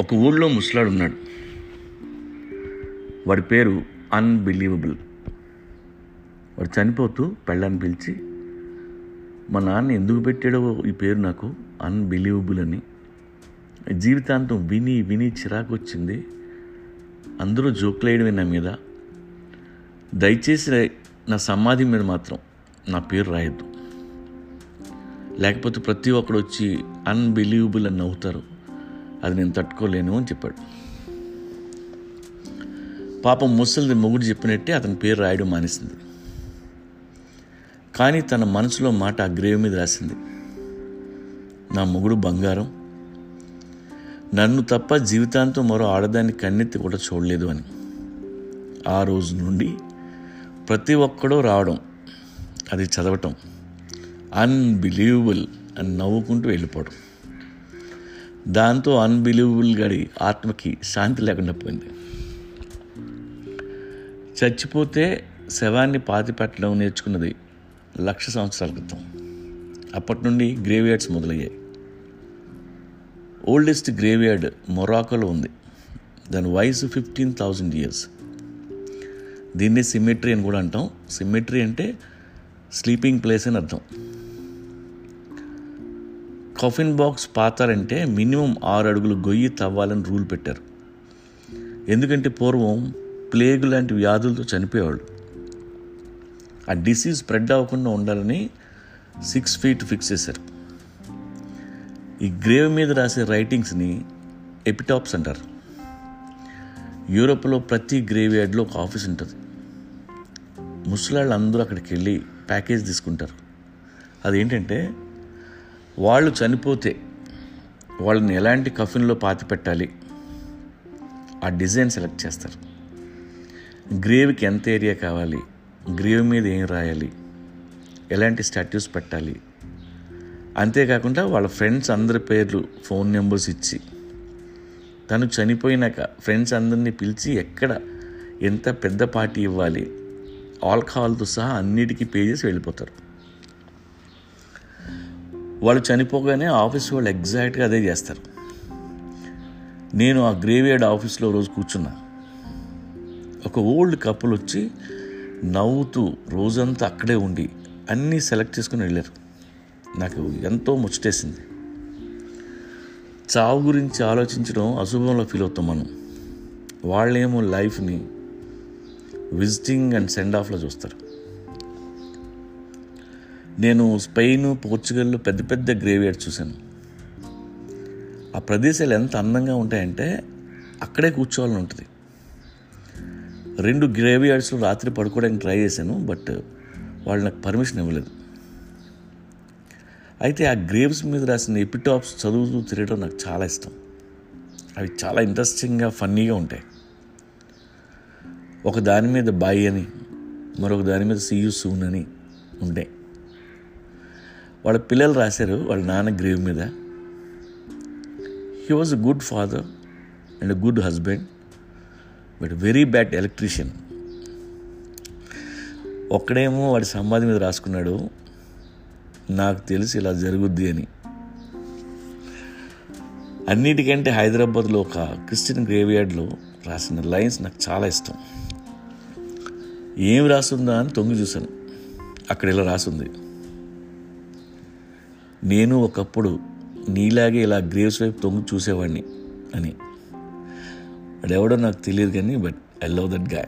ఒక ఊళ్ళో ముసలాడు ఉన్నాడు. వాడి పేరు అన్బిలీవబుల్. వాడు చనిపోతూ పెళ్ళాన్ని పిలిచి మా నాన్న ఎందుకు పెట్టాడో ఈ పేరు నాకు అన్బిలీవబుల్ అని. జీవితాంతం విని విని చిరాకు వచ్చింది అందరూ జోకులేయడమే నా మీద. దయచేసి నా సమాధి మీద మాత్రం నా పేరు రాయొద్దు. లేకపోతే ప్రతి ఒక్కడు వచ్చి అన్బిలీవబుల్ అని నవ్వుతారు. అది నేను తట్టుకోలేను అని చెప్పాడు. పాపం ముసలిది మొగుడు చెప్పినట్టే అతని పేరు రాయడం మానేసింది. కానీ తన మనసులో మాట ఆ గ్రేవ్ మీద రాసింది. నా మొగుడు బంగారం. నన్ను తప్ప జీవితాంతం మరో ఆడదాన్ని కన్నెత్తి కూడా చూడలేదు అని. ఆ రోజు నుండి ప్రతి ఒక్కడూ రావడం అది చదవటం అన్బిలీవబుల్ అని నవ్వుకుంటూ వెళ్ళిపోవడం. దాంతో అన్బిలీవబుల్ గడి ఆత్మకి శాంతి లేకుండా పోయింది. చచ్చిపోతే శవాన్ని పాతి పెట్టడం నేర్చుకున్నది లక్ష సంవత్సరాల క్రితం. అప్పటి నుండి గ్రేవ్యార్డ్స్ మొదలయ్యాయి. ఓల్డెస్ట్ గ్రేవ్యార్డ్ మొరాకోలో ఉంది. దాని వయసు ఫిఫ్టీన్ థౌజండ్ ఇయర్స్ దీన్ని సిమెట్రీ అని కూడా అంటాం. సిమెట్రీ అంటే స్లీపింగ్ ప్లేస్ అని అర్థం. కఫిన్ బాక్స్ పాతారంటే మినిమం ఆరు అడుగులు గొయ్యి తవ్వాలని రూల్ పెట్టారు. ఎందుకంటే పూర్వం ప్లేగ్ లాంటి వ్యాధులతో చనిపోయేవాళ్ళు. ఆ డిసీజ్ స్ప్రెడ్ అవ్వకుండా ఉండాలని సిక్స్ ఫీట్ ఫిక్స్ చేశారు. ఈ గ్రేవ్ మీద రాసే రైటింగ్స్ని ఎపిటాప్స్ అంటారు. యూరోప్లో ప్రతి గ్రేవ్ యార్డ్లో ఒక ఆఫీస్ ఉంటుంది. ముసలాళ్ళు అందరూ అక్కడికి వెళ్ళి ప్యాకేజ్ తీసుకుంటారు. అదేంటంటే వాళ్ళు చనిపోతే వాళ్ళని ఎలాంటి కఫిన్లో పాతి పెట్టాలి? ఆ డిజైన్ సెలెక్ట్ చేస్తారు. గ్రేవ్కి ఎంత ఏరియా కావాలి? గ్రేవ్ మీద ఏం రాయాలి? ఎలాంటి స్టాట్యూస్ పెట్టాలి? అంతేకాకుండా వాళ్ళ ఫ్రెండ్స్ అందరి పేర్లు ఫోన్ నెంబర్స్ ఇచ్చి తను చనిపోయినాక ఫ్రెండ్స్ అందరినీ పిలిచి ఎక్కడ ఎంత పెద్ద పార్టీ ఇవ్వాలి? ఆల్కహాల్తో సహా అన్నిటికీ పే చేసి వెళ్ళిపోతారు. వాళ్ళు చనిపోగానే ఆఫీస్ వాళ్ళు ఎగ్జాక్ట్గా అదే చేస్తారు. నేను ఆ గ్రేవియార్డ్ ఆఫీస్లో రోజు కూర్చున్నా. ఒక ఓల్డ్ కపుల్ వచ్చి నవ్వుతూ రోజంతా అక్కడే ఉండి అన్నీ సెలెక్ట్ చేసుకుని వెళ్ళారు. నాకు ఎంతో ముచ్చటేసింది. చావు గురించి ఆలోచించడం అశుభంలో ఫీల్ అవుతాం మనం. వాళ్ళేమో లైఫ్ని విజిటింగ్ అండ్ సెండ్ ఆఫ్లో చూస్తారు. నేను స్పెయిన్ పోర్చుగల్లో పెద్ద పెద్ద గ్రేవియార్డ్ చూశాను. ఆ ప్రదేశాలు ఎంత అందంగా ఉంటాయంటే అక్కడే కూర్చోవాలని ఉంటుంది. రెండు గ్రేవియార్డ్స్లో రాత్రి పడుకోవడానికి ట్రై చేశాను బట్ వాళ్ళు నాకు పర్మిషన్ ఇవ్వలేదు. అయితే ఆ గ్రేవ్స్ మీద రాసిన ఎపిటాప్స్ చదువుతూ తిరగడం నాకు చాలా ఇష్టం. అవి చాలా ఇంట్రెస్టింగ్గా ఫన్నీగా ఉంటాయి. ఒక దాని మీద బాయ్ అని మరొక దాని మీద సీయూ సూన్ అని ఉంటాయి వాళ్ళ పిల్లలు రాశారు వాళ్ళ నాన్న గ్రేవ్ మీద. He was a good father and a good husband but very bad electrician ఒక్కడేమో వాడి సమాధి మీద రాసుకున్నాడు నాకు తెలిసి ఇలా జరుగుద్ది అని. అన్నిటికంటే హైదరాబాద్లో ఒక క్రిస్టియన్ గ్రేవ్యార్డ్లో రాసిన లైన్స్ నాకు చాలా ఇష్టం. ఏం రాసుందా అని తొంగి చూశాను. అక్కడ ఇలా రాసుంది. నేను ఒకప్పుడు నీలాగే ఇలా గ్రేవ్స్ వైపు తొంగి చూసేవాడిని అని. వాడెవడో నాకు తెలియదు కానీ but I love that guy